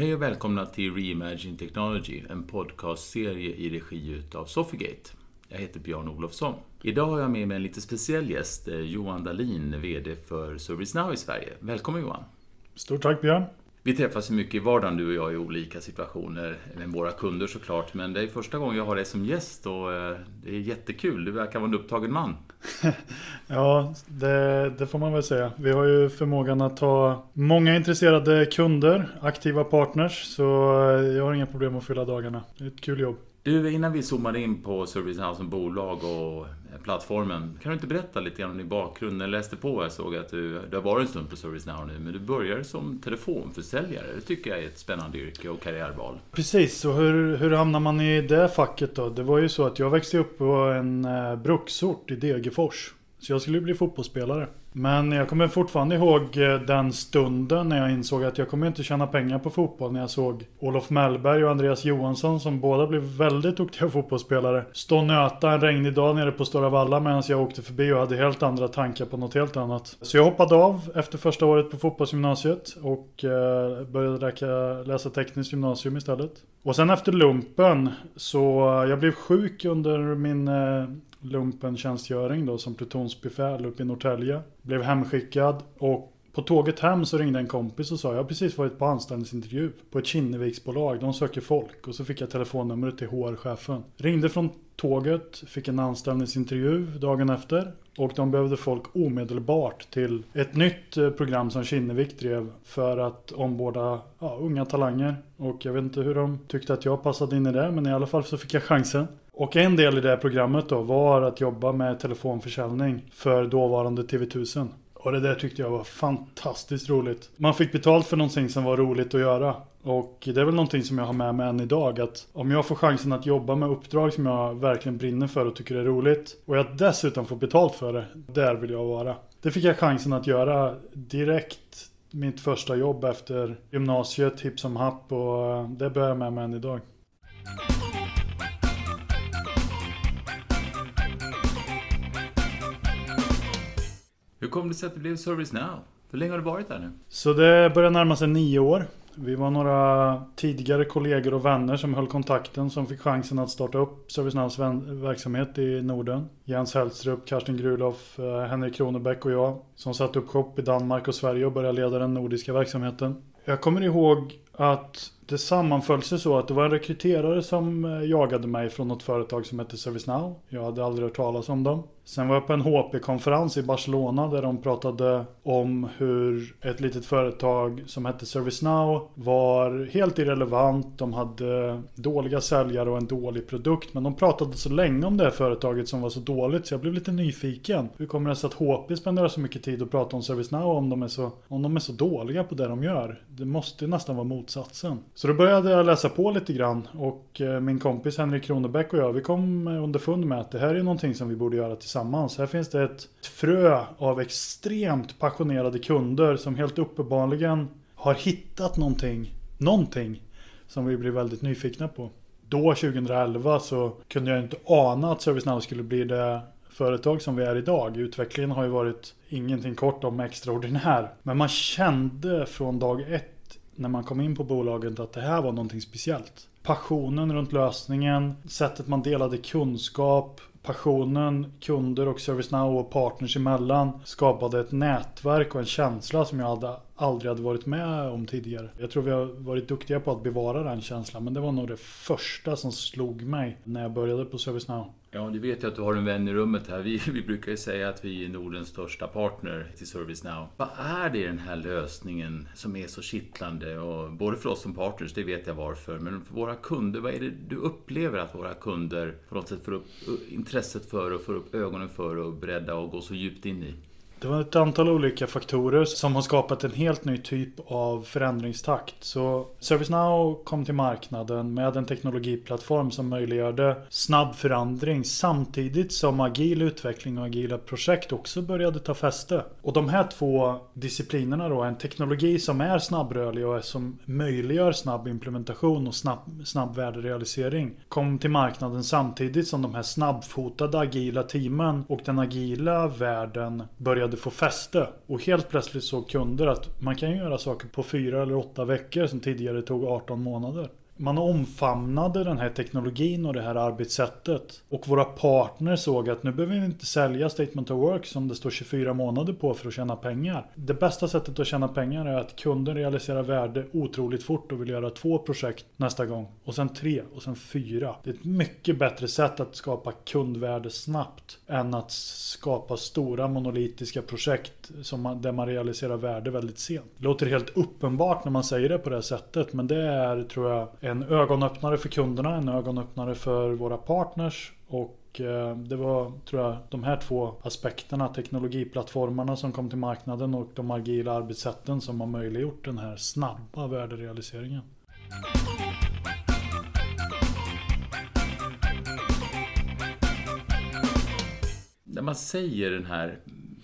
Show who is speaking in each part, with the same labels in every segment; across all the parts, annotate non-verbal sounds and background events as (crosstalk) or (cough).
Speaker 1: Hej och välkomna till Reimagine Technology, en podcastserie i regi utav Sofigate. Jag heter Björn Olofsson. Idag har jag med mig en lite speciell gäst, eh, Johan Dahlin, VD för ServiceNow i Sverige. Välkommen Johan!
Speaker 2: Stort tack Björn!
Speaker 1: Vi träffas ju mycket i vardagen du och jag i olika situationer, med våra kunder såklart. Men det är första gången jag har dig som gäst och eh, det är jättekul. Du verkar vara en upptagen man. (laughs)
Speaker 2: ja, det, det, får man väl säga. Vi har ju förmågan att ha många intresserade kunder, aktiva partners. Så eh, jag har inga problem att fylla dagarna. Det är ett kul jobb.
Speaker 1: Du, innan vi zoomar in på ServiceNow som bolag och plattformen. Kan du inte berätta lite grann om din bakgrund? Jag läste på, jag såg att du, du har varit en stund på ServiceNow nu, men du började som telefonförsäljare. Det tycker jag är ett spännande yrke och karriärval.
Speaker 2: Precis, och hur, hur hamnar man i det facket då? Det var ju så att jag växte upp på en eh, bruksort i Degerfors. Så jag skulle bli fotbollsspelare. Men jag kommer fortfarande ihåg eh, den stunden när jag insåg att jag kommer inte tjäna pengar på fotboll. När jag såg Olof Mellberg och Andreas Johansson som båda blev väldigt duktiga (laughs) fotbollsspelare. Stå och nöta en regnig dag nere på Stora Valla medan jag åkte förbi och hade helt andra tankar på något helt annat. Så jag hoppade av efter första året på fotbollsgymnasiet och eh, började läsa tekniskt gymnasium istället. Och sen efter lumpen så eh, jag blev sjuk under min lumpentjänstgöring då som plutonsbefäl uppe i Norrtälje. Blev hemskickad och på tåget hem så ringde en kompis och sa jag har precis varit på anställningsintervju på ett Kinneviksbolag. De söker folk och så fick jag telefonnumret till HR-chefen. Ringde från tåget, fick en anställningsintervju dagen efter. Och de behövde folk omedelbart till ett nytt eh, program som Kinnevik drev för att omborda ja, unga talanger. Och jag vet inte hur de tyckte att jag passade in i det men i alla fall så fick jag chansen. Och en del i det här programmet då var att jobba med telefonförsäljning för dåvarande TV1000. Och det där tyckte jag var fantastiskt roligt. Man fick betalt för någonting som var roligt att göra. Och det är väl någonting som jag har med mig än idag. Att om jag får chansen att jobba med uppdrag som jag verkligen brinner för och tycker är roligt. Och jag dessutom får betalt för det. Där vill jag vara. Det fick jag chansen att göra direkt mitt första jobb efter gymnasiet, hipp som happ. Och det börjar jag med mig än idag.
Speaker 1: Hur kom det sig att det blev ServiceNow? Hur länge har du varit där nu?
Speaker 2: Så det börjar närma sig nio år. Vi var några tidigare kollegor och vänner som höll kontakten som fick chansen att starta upp ServiceNows verksamhet i Norden. Jens Hellstrup, Karsten Gruloff, eh, Henrik Kronebäck och jag som satte upp shop i Danmark och Sverige och började leda den nordiska verksamheten. Jag kommer ihåg att det sammanföll sig så att det var en rekryterare som eh, jagade mig från något företag som hette ServiceNow. Jag hade aldrig hört talas om dem. Sen var jag på en HP-konferens i Barcelona där de pratade om hur ett litet företag som hette ServiceNow var helt irrelevant. De hade dåliga säljare och en dålig produkt. Men de pratade så länge om det här företaget som var så dåligt så jag blev lite nyfiken. Hur kommer det sig att HP spenderar så mycket tid att prata om ServiceNow om de är så, om de är så dåliga på det de gör? Det måste nästan vara motsatsen. Så då började jag läsa på lite grann och eh, min kompis Henrik Kronebäck och jag vi kom underfund med att det här är någonting som vi borde göra tillsammans. Här finns det ett frö av extremt passionerade kunder som helt uppenbarligen har hittat någonting, någonting som vi blir väldigt nyfikna på. Då 2011 så kunde jag inte ana att ServiceNow skulle bli det företag som vi är idag. Utvecklingen har ju varit ingenting kort om extraordinär. Men man kände från dag ett när man kom in på bolaget att det här var någonting speciellt. Passionen runt lösningen, sättet man delade kunskap, passionen, kunder och ServiceNow och partners emellan skapade ett nätverk och en känsla som jag hade, aldrig hade varit med om tidigare. Jag tror vi har varit duktiga på att bevara den känslan men det var nog det första som slog mig när jag började på ServiceNow.
Speaker 1: Ja, du vet ju att du har en vän i rummet här. Vi, vi brukar ju säga att vi är Nordens största partner till ServiceNow. Vad är det i den här lösningen som är så kittlande? Och både för oss som partners, det vet jag varför, men för våra kunder, vad är det du upplever att våra kunder på något sätt får upp intresset för och får upp ögonen för och är beredda att gå så djupt in i?
Speaker 2: Det var ett antal olika faktorer som har skapat en helt ny typ av förändringstakt. Så ServiceNow kom till marknaden med en teknologiplattform som möjliggjorde snabb förändring samtidigt som agil utveckling och agila projekt också började ta fäste. Och de här två disciplinerna då, en teknologi som är snabbrörlig och som möjliggör snabb implementation och snabb, snabb värderealisering kom till marknaden samtidigt som de här snabbfotade agila teamen och den agila världen började började få fäste. Och helt plötsligt såg kunder att man kan göra saker på fyra eller åtta veckor som tidigare tog 18 månader man omfamnade den här teknologin och det här arbetssättet. Och våra partners såg att nu behöver vi inte sälja Statement of Work som det står 24 månader på för att tjäna pengar. Det bästa sättet att tjäna pengar är att kunden realiserar värde otroligt fort och vill göra två projekt nästa gång. Och sen tre och sen fyra. Det är ett mycket bättre sätt att skapa kundvärde snabbt än att skapa stora monolitiska projekt som man, där man realiserar värde väldigt sent. Det låter helt uppenbart när man säger det på det sättet men det är tror jag en ögonöppnare för kunderna, en ögonöppnare för våra partners och eh, det var, tror jag, de här två aspekterna, teknologiplattformarna som kom till marknaden och de agila arbetssätten som har möjliggjort den här snabba värderealiseringen.
Speaker 1: När man säger den här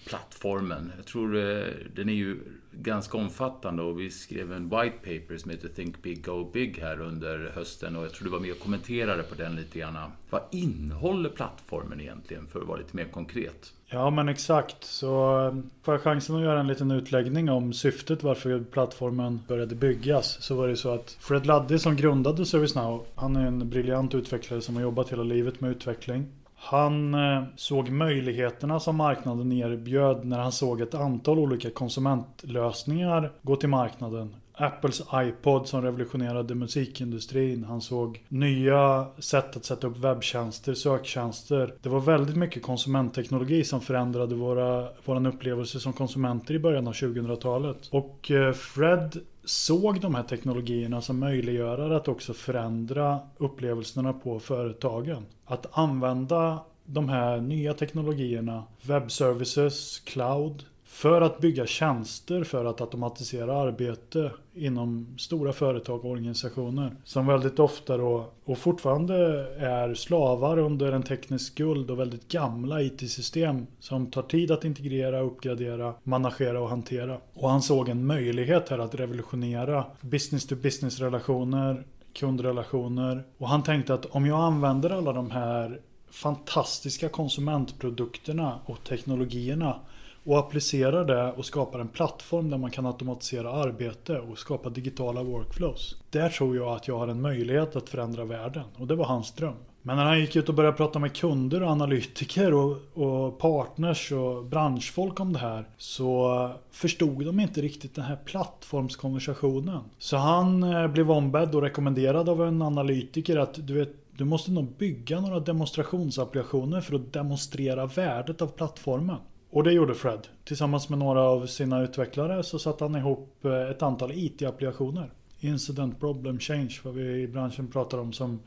Speaker 1: plattformen, jag tror eh, den är ju ganska omfattande och vi skrev en white paper som heter Think Big Go Big här under hösten och jag tror du var med och kommenterade på den lite grann. Vad innehåller plattformen egentligen för att vara lite mer konkret?
Speaker 2: Ja men exakt. Så eh, får jag chansen att göra en liten utläggning om syftet varför plattformen började byggas. Så var det så att Fred Luddy som grundade ServiceNow, han är en briljant utvecklare som har jobbat hela livet med utveckling. Han eh, såg möjligheterna som marknaden erbjöd när han såg ett antal olika konsumentlösningar gå till marknaden. Apples iPod som revolutionerade musikindustrin. Han såg nya sätt att sätta upp webbtjänster, söktjänster. Det var väldigt mycket konsumentteknologi som förändrade våra, våran upplevelse som konsumenter i början av 2000-talet. Och eh, Fred såg de här teknologierna som möjliggörare att också förändra upplevelserna på företagen. Att använda de här nya teknologierna, webbservices, cloud, för att bygga tjänster för att automatisera arbete inom stora företag och organisationer. Som väldigt ofta då, och fortfarande är slavar under en teknisk skuld och väldigt gamla IT-system. Som tar tid att integrera, uppgradera, managera och hantera. Och han såg en möjlighet här att revolutionera business to business relationer, kundrelationer. Och han tänkte att om jag använder alla de här fantastiska konsumentprodukterna och teknologierna och applicerar det och skapar en plattform där man kan automatisera arbete och skapa digitala workflows. Där tror jag att jag har en möjlighet att förändra världen och det var hans dröm. Men när han gick ut och började prata med kunder och analytiker och, och, partners och branschfolk om det här så förstod de inte riktigt den här plattformskonversationen. Så han eh, blev ombedd och rekommenderad av en analytiker att du vet du måste nog bygga några demonstrationsapplikationer för att demonstrera värdet av plattformen. Och det gjorde Fred. Tillsammans med några av sina utvecklare så satte han ihop eh, ett antal IT-applikationer. Incident Problem Change, vad vi i branschen pratar om som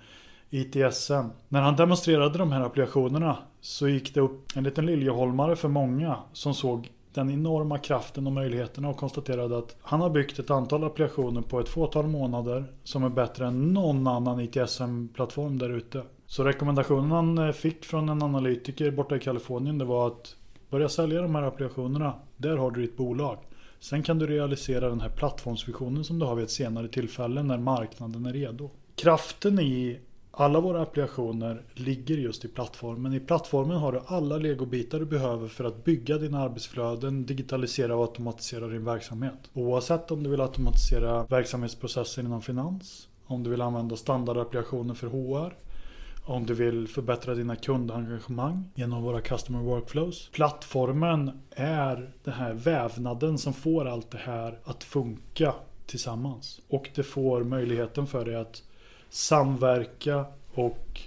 Speaker 2: ITSM. När han demonstrerade de här applikationerna så gick det upp en liten liljeholmare för många som såg den enorma kraften och möjligheterna och konstaterade att han har byggt ett antal applikationer på ett fåtal månader som är bättre än någon annan ITSM-plattform där ute. Så rekommendationen han eh, fick från en analytiker borta i Kalifornien det var att Börja sälja de här applikationerna. Där har du ditt bolag. Sen kan du realisera den här plattformsvisionen som du har vid ett senare tillfälle när marknaden är redo. Kraften i alla våra applikationer ligger just i plattformen. I plattformen har du alla legobitar du behöver för att bygga dina arbetsflöden, digitalisera och automatisera din verksamhet. Oavsett om du vill automatisera verksamhetsprocesser inom finans, om du vill använda standardapplikationer för HR, om du vill förbättra dina kundengagemang genom våra customer workflows. Plattformen är den här vävnaden som får allt det här att funka tillsammans. Och det får möjligheten för dig att samverka och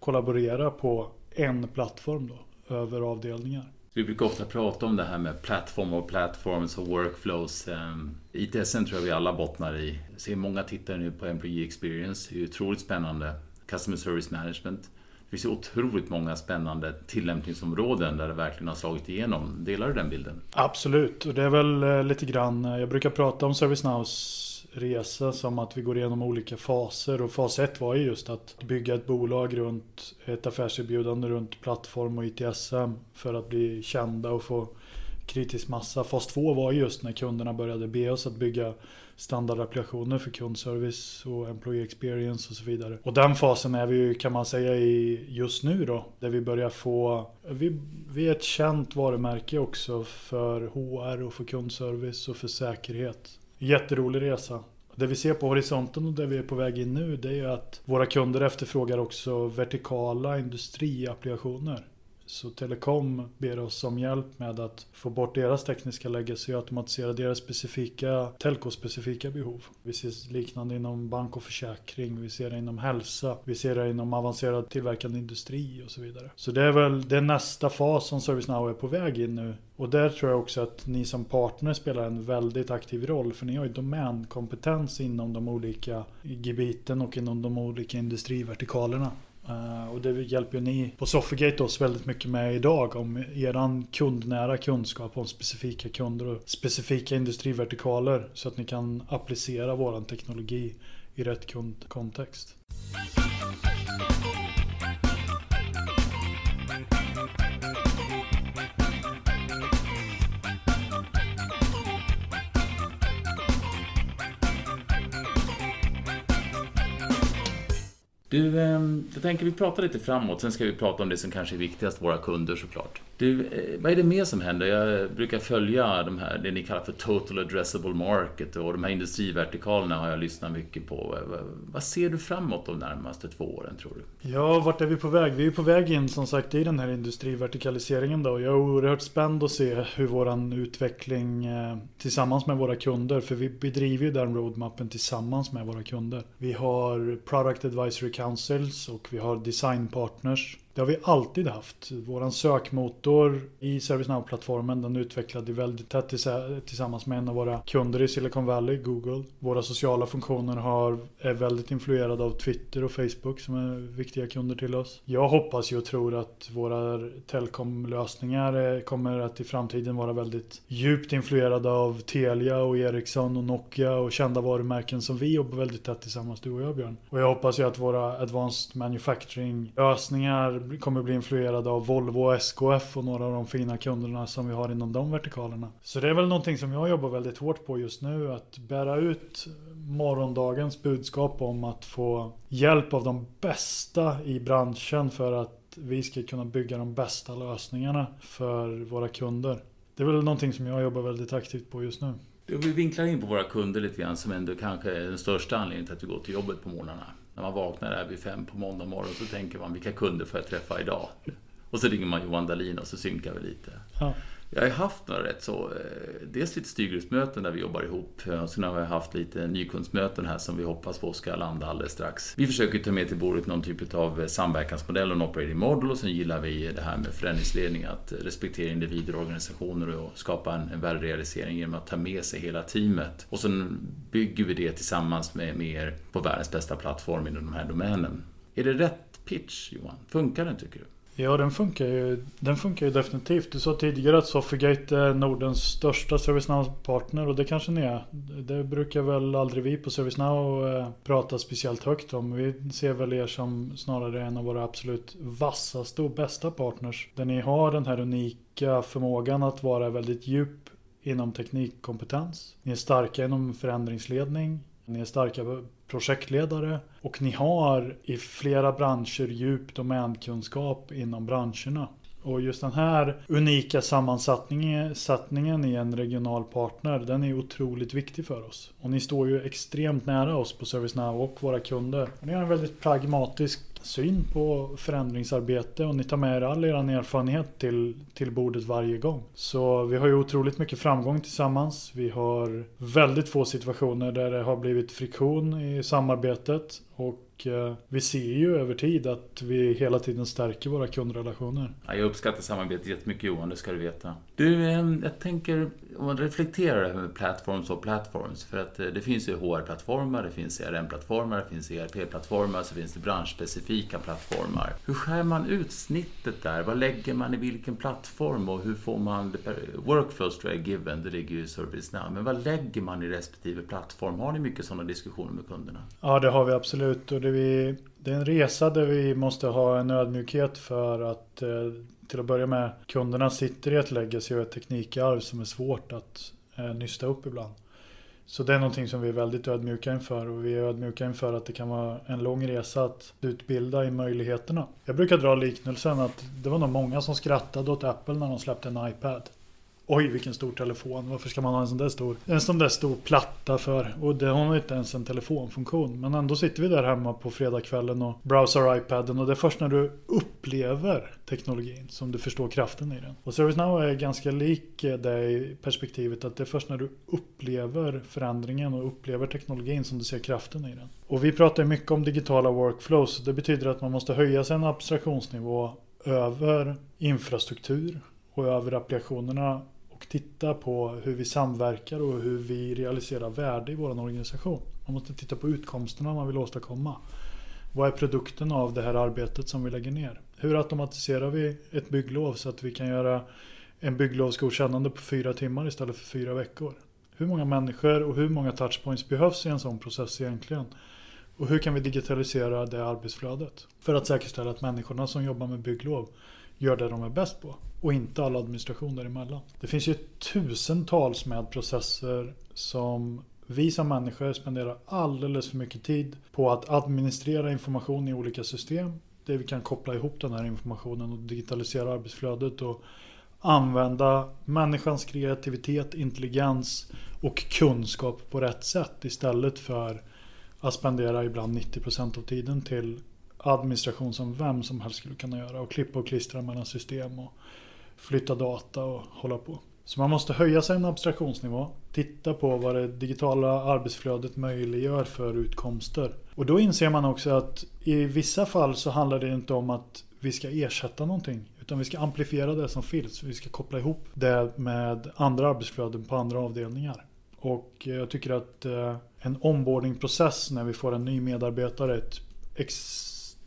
Speaker 2: kollaborera på en plattform då, över avdelningar.
Speaker 1: Vi brukar ofta prata om det här med plattform och platforms och workflows. Ehm, ITSN tror jag vi alla bottnar i. Jag ser många tittare nu på Employee Experience. Det är otroligt spännande. Customer Service Management. Det finns ju otroligt många spännande tillämpningsområden där det verkligen har slagit igenom. Delar du den bilden?
Speaker 2: Absolut, och det är väl eh, lite grann, eh, jag brukar prata om ServiceNows resa som att vi går igenom olika faser och fas ett var ju just att bygga ett bolag runt ett affärserbjudande runt plattform och ITSM för att bli kända och få kritisk massa. Fas två var just när kunderna började be oss att bygga standardapplikationer för kundservice och employee experience och så vidare. Och den fasen är vi ju kan man säga i just nu då. Där vi börjar få, vi, vi är ett känt varumärke också för HR och för kundservice och för säkerhet. Jätterolig resa. Det vi ser på horisonten och där vi är på väg in nu det är ju att våra kunder efterfrågar också vertikala industriapplikationer. Så Telekom ber oss om hjälp med att få bort deras tekniska legacy och automatisera deras specifika telkospecifika behov. Vi ser liknande inom bank och försäkring, vi ser det inom hälsa, vi ser det inom avancerad tillverkande industri och så vidare. Så det är väl det nästa fas som ServiceNow är på väg in nu. Och där tror jag också att ni som partner spelar en väldigt aktiv roll för ni har ju domänkompetens inom de olika gebiten och inom de olika industrivertikalerna. Eh, och det hjälper ju ni på Sofigate oss väldigt mycket med idag om eran kundnära kunskap om specifika kunder och specifika industrivertikaler så att ni kan applicera våran teknologi i rätt kundkontext.
Speaker 1: Du, ehm, jag tänker vi pratar lite framåt, sen ska vi prata om det som kanske är viktigast, våra kunder såklart. Du, eh, vad är det mer som händer? Jag brukar följa de här, det ni kallar för Total Addressable Market och de här industrivertikalerna har jag lyssnat mycket på. Vad ser du framåt de närmaste två åren tror du?
Speaker 2: Ja, vart är vi på väg? Vi är på väg in som sagt i den här industrivertikaliseringen då. Jag är oerhört spänd att se hur våran utveckling eh, tillsammans med våra kunder, för vi bedriver ju den roadmappen tillsammans med våra kunder. Vi har Product Advisory Councils och vi har designpartners det har vi alltid haft. Vår sökmotor i ServiceNow-plattformen den utvecklade väldigt tätt tillsammans med en av våra kunder i Silicon Valley, Google. Våra sociala funktioner har, är väldigt influerade av Twitter och Facebook som är viktiga kunder till oss. Jag hoppas ju och tror att våra telekomlösningar kommer att i framtiden vara väldigt djupt influerade av Telia och Ericsson och Nokia och kända varumärken som vi jobbar väldigt tätt tillsammans, du och jag Björn. Och jag hoppas ju att våra Advanced Manufacturing-lösningar kommer bli influerade av Volvo och SKF och några av de fina kunderna som vi har inom de vertikalerna. Så det är väl någonting som jag jobbar väldigt hårt på just nu. Att bära ut morgondagens budskap om att få hjälp av de bästa i branschen för att vi ska kunna bygga de bästa lösningarna för våra kunder. Det är väl någonting som jag jobbar väldigt aktivt på just nu.
Speaker 1: Vi vinklar in på våra kunder lite grann som ändå kanske är den största anledningen till att vi går till jobbet på morgnarna när man vaknar där vid fem på måndag morgon så tänker man vilka kunder får jag träffa idag? Och så ringer man Johan Dahlin och så synkar vi lite. Ja. Jag har haft några rätt så, eh, dels lite styrgruppsmöten där vi jobbar ihop. Och sen har vi haft lite nykundsmöten här som vi hoppas på ska landa alldeles strax. Vi försöker ta med till bordet någon typ av samverkansmodell och en operating model och sen gillar vi det här med förändringsledning, att respektera individer och organisationer och skapa en, en värderealisering genom att ta med sig hela teamet. Och sen bygger vi det tillsammans med, med er på världens bästa plattform inom den här domänen. Är det rätt pitch Johan? Funkar den tycker du?
Speaker 2: Ja, den funkar ju, den funkar ju definitivt. Du sa tidigare att Sofigate är Nordens största ServiceNow-partner och det kanske ni är. Det brukar väl aldrig vi på ServiceNow eh, prata speciellt högt om. Vi ser väl er som snarare en av våra absolut vassaste och bästa partners. Där ni har den här unika förmågan att vara väldigt djup inom teknikkompetens. Ni är starka inom förändringsledning. Ni är starka projektledare och ni har i flera branscher djup domänkunskap inom branscherna. Och just den här unika sammansättningen i en regional partner, den är otroligt viktig för oss. Och ni står ju extremt nära oss på ServiceNow och våra kunder. Ni har en väldigt pragmatisk syn på förändringsarbete och ni tar med er all er erfarenhet till, till bordet varje gång. Så vi har ju otroligt mycket framgång tillsammans. Vi har väldigt få situationer där det har blivit friktion i samarbetet och Eh, vi ser ju över tid att vi hela tiden stärker våra kundrelationer.
Speaker 1: Ja, jag uppskattar samarbetet jättemycket Johan, det ska du veta. Du, ehm, jag tänker om man reflekterar över platforms och platforms. För att eh, det finns ju HR-plattformar, det finns CRM-plattformar, det finns ERP-plattformar, så finns det branschspecifika plattformar. Hur skär man ut snittet där? Vad lägger man i vilken plattform och hur får man Workflows tror jag är given, det ligger ju i ServiceNow. Men vad lägger man i respektive plattform? Har ni mycket sådana diskussioner med kunderna?
Speaker 2: Ja, det har vi absolut. Och det, vi, det är en resa där vi måste ha en ödmjukhet för att eh, till att börja med kunderna sitter i ett legacy och ett teknikarv som är svårt att eh, nysta upp ibland. Så det är någonting som vi är väldigt ödmjuka inför och vi är ödmjuka inför att det kan vara en lång resa att utbilda i möjligheterna. Jag brukar dra liknelsen att det var nog många som skrattade åt Apple när de släppte en iPad. Oj vilken stor telefon. Varför ska man ha en sån där stor, en sån där stor platta för? Och det har inte ens en telefonfunktion. Men ändå sitter vi där hemma på fredagskvällen och browsar iPaden. Och det är först när du upplever teknologin som du förstår kraften i den. Och ServiceNow är ganska lik det i perspektivet att det är först när du upplever förändringen och upplever teknologin som du ser kraften i den. Och vi pratar mycket om digitala workflows. Det betyder att man måste höja sin abstraktionsnivå över infrastruktur och över applikationerna och titta på hur vi samverkar och hur vi realiserar värde i vår organisation. Man måste titta på utkomsterna man vill åstadkomma. Vad är produkten av det här arbetet som vi lägger ner? Hur automatiserar vi ett bygglov så att vi kan göra en bygglovsgodkännande på fyra timmar istället för fyra veckor? Hur många människor och hur många touchpoints behövs i en sån process egentligen? Och hur kan vi digitalisera det arbetsflödet? För att säkerställa att människorna som jobbar med bygglov gör det de är bäst på. Och inte all administration däremellan. Det finns ju tusentals med processer som vi som människor spenderar alldeles för mycket tid på att administrera information i olika system. Där vi kan koppla ihop den här informationen och digitalisera arbetsflödet och använda människans kreativitet, intelligens och kunskap på rätt sätt istället för att spendera ibland 90% av tiden till administration som vem som helst skulle kunna göra och klippa och klistra mellan system och flytta data och hålla på. Så man måste höja sin abstraktionsnivå, titta på vad det digitala arbetsflödet möjliggör för utkomster. Och då inser man också att i vissa fall så handlar det inte om att vi ska ersätta någonting. Utan vi ska amplifiera det som finns. Vi ska koppla ihop det med andra arbetsflöden på andra avdelningar. Och jag tycker att eh, en onboardingprocess när vi får en ny medarbetare är ett,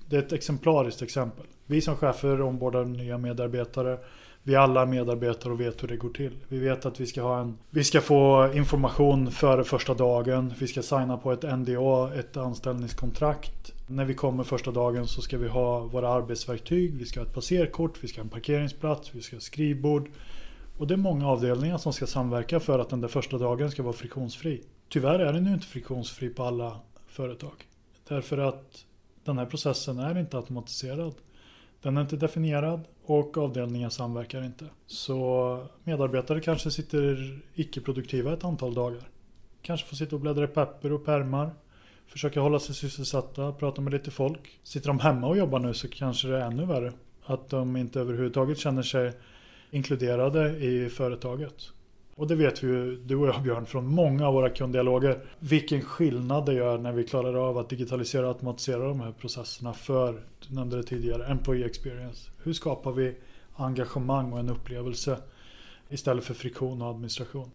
Speaker 2: det är ett exemplariskt exempel. Vi som chefer ombordar nya medarbetare vi alla är medarbetare och vet hur det går till. Vi vet att vi ska, ha en, vi ska få information före första dagen. Vi ska signa på ett NDA, ett anställningskontrakt. När vi kommer första dagen så ska vi ha våra arbetsverktyg. Vi ska ha ett passerkort, vi ska ha en parkeringsplats, vi ska ha skrivbord. Och det är många avdelningar som ska samverka för att den där första dagen ska vara friktionsfri. Tyvärr är den ju inte friktionsfri på alla företag. Därför att den här processen är inte automatiserad. Den är inte definierad och avdelningen samverkar inte. Så medarbetare kanske sitter icke-produktiva ett antal dagar. Kanske får sitta och bläddra i papper och pärmar. Försöka hålla sig sysselsatta, prata med lite folk. Sitter de hemma och jobbar nu så kanske det är ännu värre. Att de inte överhuvudtaget känner sig inkluderade i företaget. Och det vet vi ju, du och jag Björn, från många av våra kunddialoger. Vilken skillnad det gör när vi klarar av att digitalisera och automatisera de här processerna för, du nämnde det tidigare, Employee Experience. Hur skapar vi engagemang och en upplevelse istället för friktion och administration?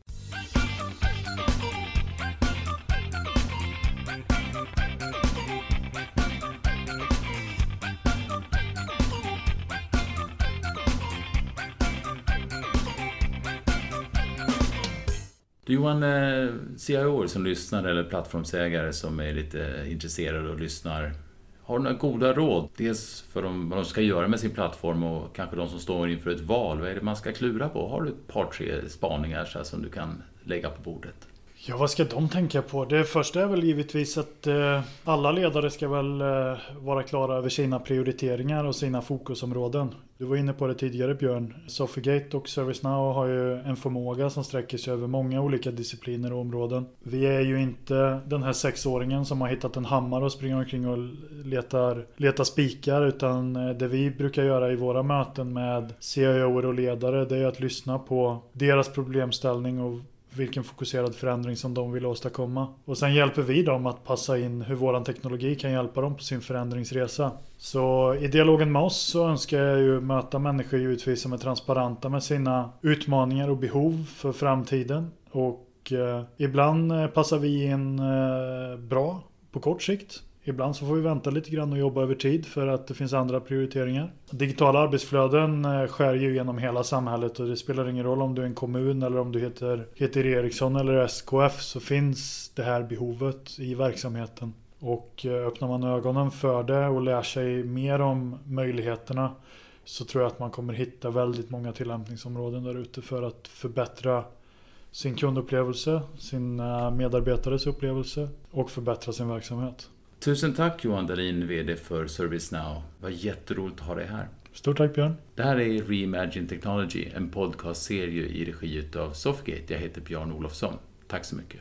Speaker 1: Du Johan, eh, CIO som lyssnar eller plattformsägare som är lite intresserade och lyssnar. Har du några goda råd? Dels för vad de ska göra med sin plattform och kanske de som står inför ett val. Vad är det man ska klura på? Har du ett par, tre spaningar så som du kan lägga på bordet?
Speaker 2: Ja, vad ska de tänka på? Det första är väl givetvis att eh, alla ledare ska väl eh, vara klara över sina prioriteringar och sina fokusområden. Du var inne på det tidigare Björn. Sofigate och ServiceNow har ju en förmåga som sträcker sig över många olika discipliner och områden. Vi är ju inte den här sexåringen som har hittat en hammare och springer omkring och letar, letar spikar. Utan eh, det vi brukar göra i våra möten med CIO och ledare det är att lyssna på deras problemställning och vilken fokuserad förändring som de vill åstadkomma. Och sen hjälper vi dem att passa in hur våran teknologi kan hjälpa dem på sin förändringsresa. Så i dialogen med oss så önskar jag ju möta människor givetvis som är transparenta med sina utmaningar och behov för framtiden. Och eh, ibland passar vi in eh, bra på kort sikt. Ibland så får vi vänta lite grann och jobba över tid för att det finns andra prioriteringar. Digitala arbetsflöden eh, skär ju genom hela samhället och det spelar ingen roll om du är en kommun eller om du heter, heter Ericsson eller SKF så finns det här behovet i verksamheten. Och eh, öppnar man ögonen för det och lär sig mer om möjligheterna så tror jag att man kommer hitta väldigt många tillämpningsområden där ute för att förbättra sin kundupplevelse, sin eh, medarbetares upplevelse och förbättra sin verksamhet.
Speaker 1: Tusen tack Johan Dahlin, VD för ServiceNow. Var jätteroligt att ha dig här.
Speaker 2: Stort tack Björn.
Speaker 1: Det här är Reimagine Technology, en podcastserie i regi av Sofgate. Jag heter Björn Olofsson. Tack så mycket.